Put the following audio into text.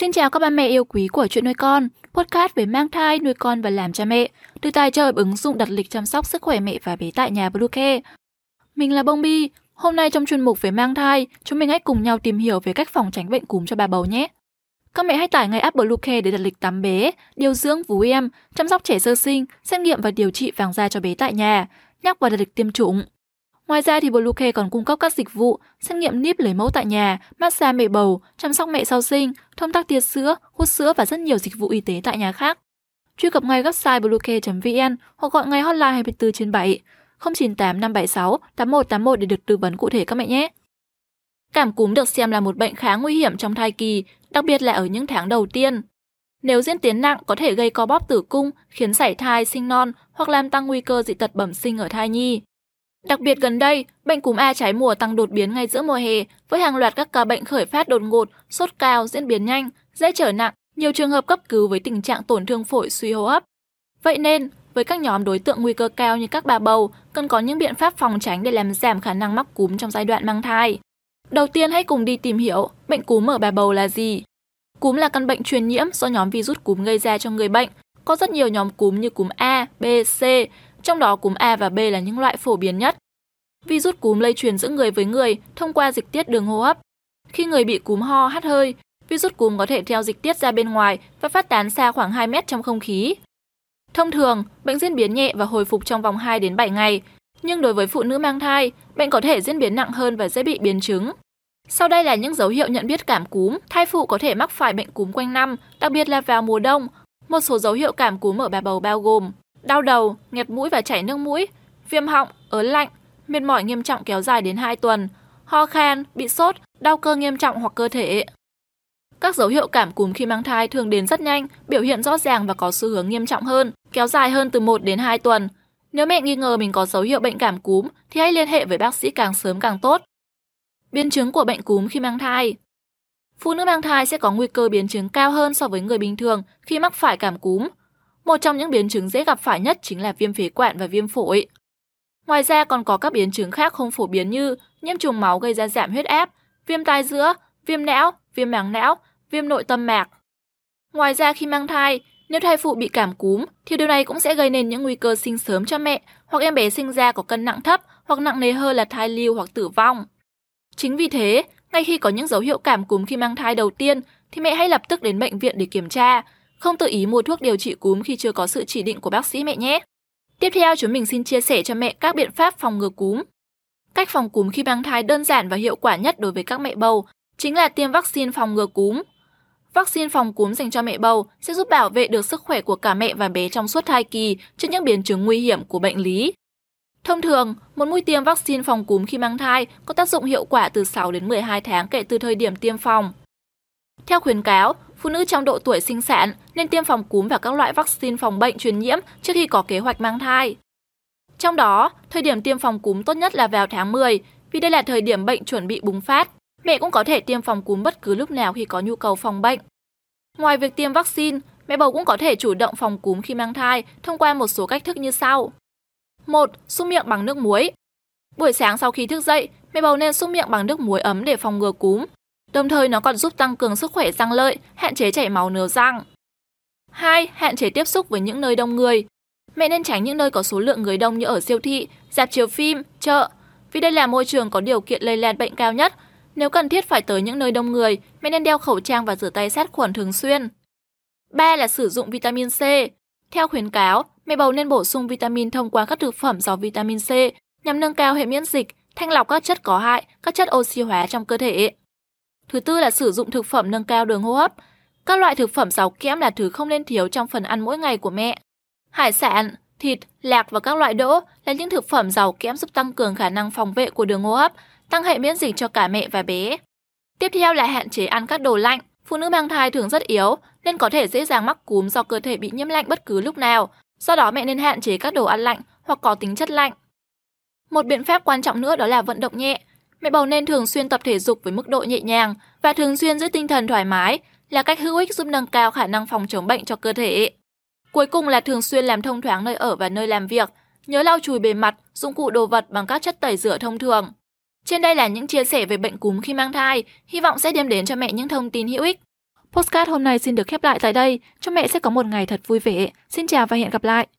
Xin chào các ba mẹ yêu quý của chuyện nuôi con, podcast về mang thai, nuôi con và làm cha mẹ, được tài trợ ứng dụng đặt lịch chăm sóc sức khỏe mẹ và bé tại nhà Bluecare. Mình là Bông Bi, hôm nay trong chuyên mục về mang thai, chúng mình hãy cùng nhau tìm hiểu về cách phòng tránh bệnh cúm cho bà bầu nhé. Các mẹ hãy tải ngay app Bluecare để đặt lịch tắm bé, điều dưỡng vú em, chăm sóc trẻ sơ sinh, xét nghiệm và điều trị vàng da cho bé tại nhà, nhắc và đặt lịch tiêm chủng. Ngoài ra thì Bluecare còn cung cấp các dịch vụ xét nghiệm níp lấy mẫu tại nhà, massage mẹ bầu, chăm sóc mẹ sau sinh, thông tắc tiết sữa, hút sữa và rất nhiều dịch vụ y tế tại nhà khác. Truy cập ngay website bluecare.vn hoặc gọi ngay hotline 24 trên 7 098 576 8181 để được tư vấn cụ thể các mẹ nhé. Cảm cúm được xem là một bệnh khá nguy hiểm trong thai kỳ, đặc biệt là ở những tháng đầu tiên. Nếu diễn tiến nặng có thể gây co bóp tử cung, khiến sảy thai, sinh non hoặc làm tăng nguy cơ dị tật bẩm sinh ở thai nhi. Đặc biệt gần đây, bệnh cúm A trái mùa tăng đột biến ngay giữa mùa hè với hàng loạt các ca bệnh khởi phát đột ngột, sốt cao, diễn biến nhanh, dễ trở nặng, nhiều trường hợp cấp cứu với tình trạng tổn thương phổi suy hô hấp. Vậy nên, với các nhóm đối tượng nguy cơ cao như các bà bầu, cần có những biện pháp phòng tránh để làm giảm khả năng mắc cúm trong giai đoạn mang thai. Đầu tiên hãy cùng đi tìm hiểu bệnh cúm ở bà bầu là gì. Cúm là căn bệnh truyền nhiễm do nhóm virus cúm gây ra cho người bệnh. Có rất nhiều nhóm cúm như cúm A, B, C, trong đó cúm A và B là những loại phổ biến nhất. Virus cúm lây truyền giữa người với người thông qua dịch tiết đường hô hấp. Khi người bị cúm ho, hắt hơi, virus cúm có thể theo dịch tiết ra bên ngoài và phát tán xa khoảng 2 mét trong không khí. Thông thường, bệnh diễn biến nhẹ và hồi phục trong vòng 2 đến 7 ngày, nhưng đối với phụ nữ mang thai, bệnh có thể diễn biến nặng hơn và dễ bị biến chứng. Sau đây là những dấu hiệu nhận biết cảm cúm. Thai phụ có thể mắc phải bệnh cúm quanh năm, đặc biệt là vào mùa đông. Một số dấu hiệu cảm cúm ở bà bầu bao gồm đau đầu, nghẹt mũi và chảy nước mũi, viêm họng, ớn lạnh, mệt mỏi nghiêm trọng kéo dài đến 2 tuần, ho khan, bị sốt, đau cơ nghiêm trọng hoặc cơ thể. Các dấu hiệu cảm cúm khi mang thai thường đến rất nhanh, biểu hiện rõ ràng và có xu hướng nghiêm trọng hơn, kéo dài hơn từ 1 đến 2 tuần. Nếu mẹ nghi ngờ mình có dấu hiệu bệnh cảm cúm thì hãy liên hệ với bác sĩ càng sớm càng tốt. Biến chứng của bệnh cúm khi mang thai Phụ nữ mang thai sẽ có nguy cơ biến chứng cao hơn so với người bình thường khi mắc phải cảm cúm. Một trong những biến chứng dễ gặp phải nhất chính là viêm phế quản và viêm phổi. Ngoài ra còn có các biến chứng khác không phổ biến như nhiễm trùng máu gây ra giảm huyết áp, viêm tai giữa, viêm não, viêm màng não, viêm nội tâm mạc. Ngoài ra khi mang thai, nếu thai phụ bị cảm cúm thì điều này cũng sẽ gây nên những nguy cơ sinh sớm cho mẹ hoặc em bé sinh ra có cân nặng thấp hoặc nặng nề hơn là thai lưu hoặc tử vong. Chính vì thế, ngay khi có những dấu hiệu cảm cúm khi mang thai đầu tiên thì mẹ hãy lập tức đến bệnh viện để kiểm tra, không tự ý mua thuốc điều trị cúm khi chưa có sự chỉ định của bác sĩ mẹ nhé. Tiếp theo, chúng mình xin chia sẻ cho mẹ các biện pháp phòng ngừa cúm. Cách phòng cúm khi mang thai đơn giản và hiệu quả nhất đối với các mẹ bầu chính là tiêm vaccine phòng ngừa cúm. Vaccine phòng cúm dành cho mẹ bầu sẽ giúp bảo vệ được sức khỏe của cả mẹ và bé trong suốt thai kỳ trước những biến chứng nguy hiểm của bệnh lý. Thông thường, một mũi tiêm vaccine phòng cúm khi mang thai có tác dụng hiệu quả từ 6 đến 12 tháng kể từ thời điểm tiêm phòng. Theo khuyến cáo, phụ nữ trong độ tuổi sinh sản nên tiêm phòng cúm và các loại vaccine phòng bệnh truyền nhiễm trước khi có kế hoạch mang thai. Trong đó, thời điểm tiêm phòng cúm tốt nhất là vào tháng 10, vì đây là thời điểm bệnh chuẩn bị bùng phát. Mẹ cũng có thể tiêm phòng cúm bất cứ lúc nào khi có nhu cầu phòng bệnh. Ngoài việc tiêm vaccine, mẹ bầu cũng có thể chủ động phòng cúm khi mang thai thông qua một số cách thức như sau. 1. Súc miệng bằng nước muối. Buổi sáng sau khi thức dậy, mẹ bầu nên súc miệng bằng nước muối ấm để phòng ngừa cúm. Đồng thời nó còn giúp tăng cường sức khỏe răng lợi, hạn chế chảy máu nứa răng. 2. Hạn chế tiếp xúc với những nơi đông người. Mẹ nên tránh những nơi có số lượng người đông như ở siêu thị, dạp chiếu phim, chợ, vì đây là môi trường có điều kiện lây lan bệnh cao nhất. Nếu cần thiết phải tới những nơi đông người, mẹ nên đeo khẩu trang và rửa tay sát khuẩn thường xuyên. 3 là sử dụng vitamin C. Theo khuyến cáo, mẹ bầu nên bổ sung vitamin thông qua các thực phẩm giàu vitamin C nhằm nâng cao hệ miễn dịch, thanh lọc các chất có hại, các chất oxy hóa trong cơ thể. Thứ tư là sử dụng thực phẩm nâng cao đường hô hấp. Các loại thực phẩm giàu kẽm là thứ không nên thiếu trong phần ăn mỗi ngày của mẹ. Hải sản, thịt, lạc và các loại đỗ là những thực phẩm giàu kẽm giúp tăng cường khả năng phòng vệ của đường hô hấp, tăng hệ miễn dịch cho cả mẹ và bé. Tiếp theo là hạn chế ăn các đồ lạnh. Phụ nữ mang thai thường rất yếu nên có thể dễ dàng mắc cúm do cơ thể bị nhiễm lạnh bất cứ lúc nào. Do đó mẹ nên hạn chế các đồ ăn lạnh hoặc có tính chất lạnh. Một biện pháp quan trọng nữa đó là vận động nhẹ. Mẹ bầu nên thường xuyên tập thể dục với mức độ nhẹ nhàng và thường xuyên giữ tinh thần thoải mái là cách hữu ích giúp nâng cao khả năng phòng chống bệnh cho cơ thể. Cuối cùng là thường xuyên làm thông thoáng nơi ở và nơi làm việc, nhớ lau chùi bề mặt, dụng cụ đồ vật bằng các chất tẩy rửa thông thường. Trên đây là những chia sẻ về bệnh cúm khi mang thai, hy vọng sẽ đem đến cho mẹ những thông tin hữu ích. Postcard hôm nay xin được khép lại tại đây. Chúc mẹ sẽ có một ngày thật vui vẻ. Xin chào và hẹn gặp lại.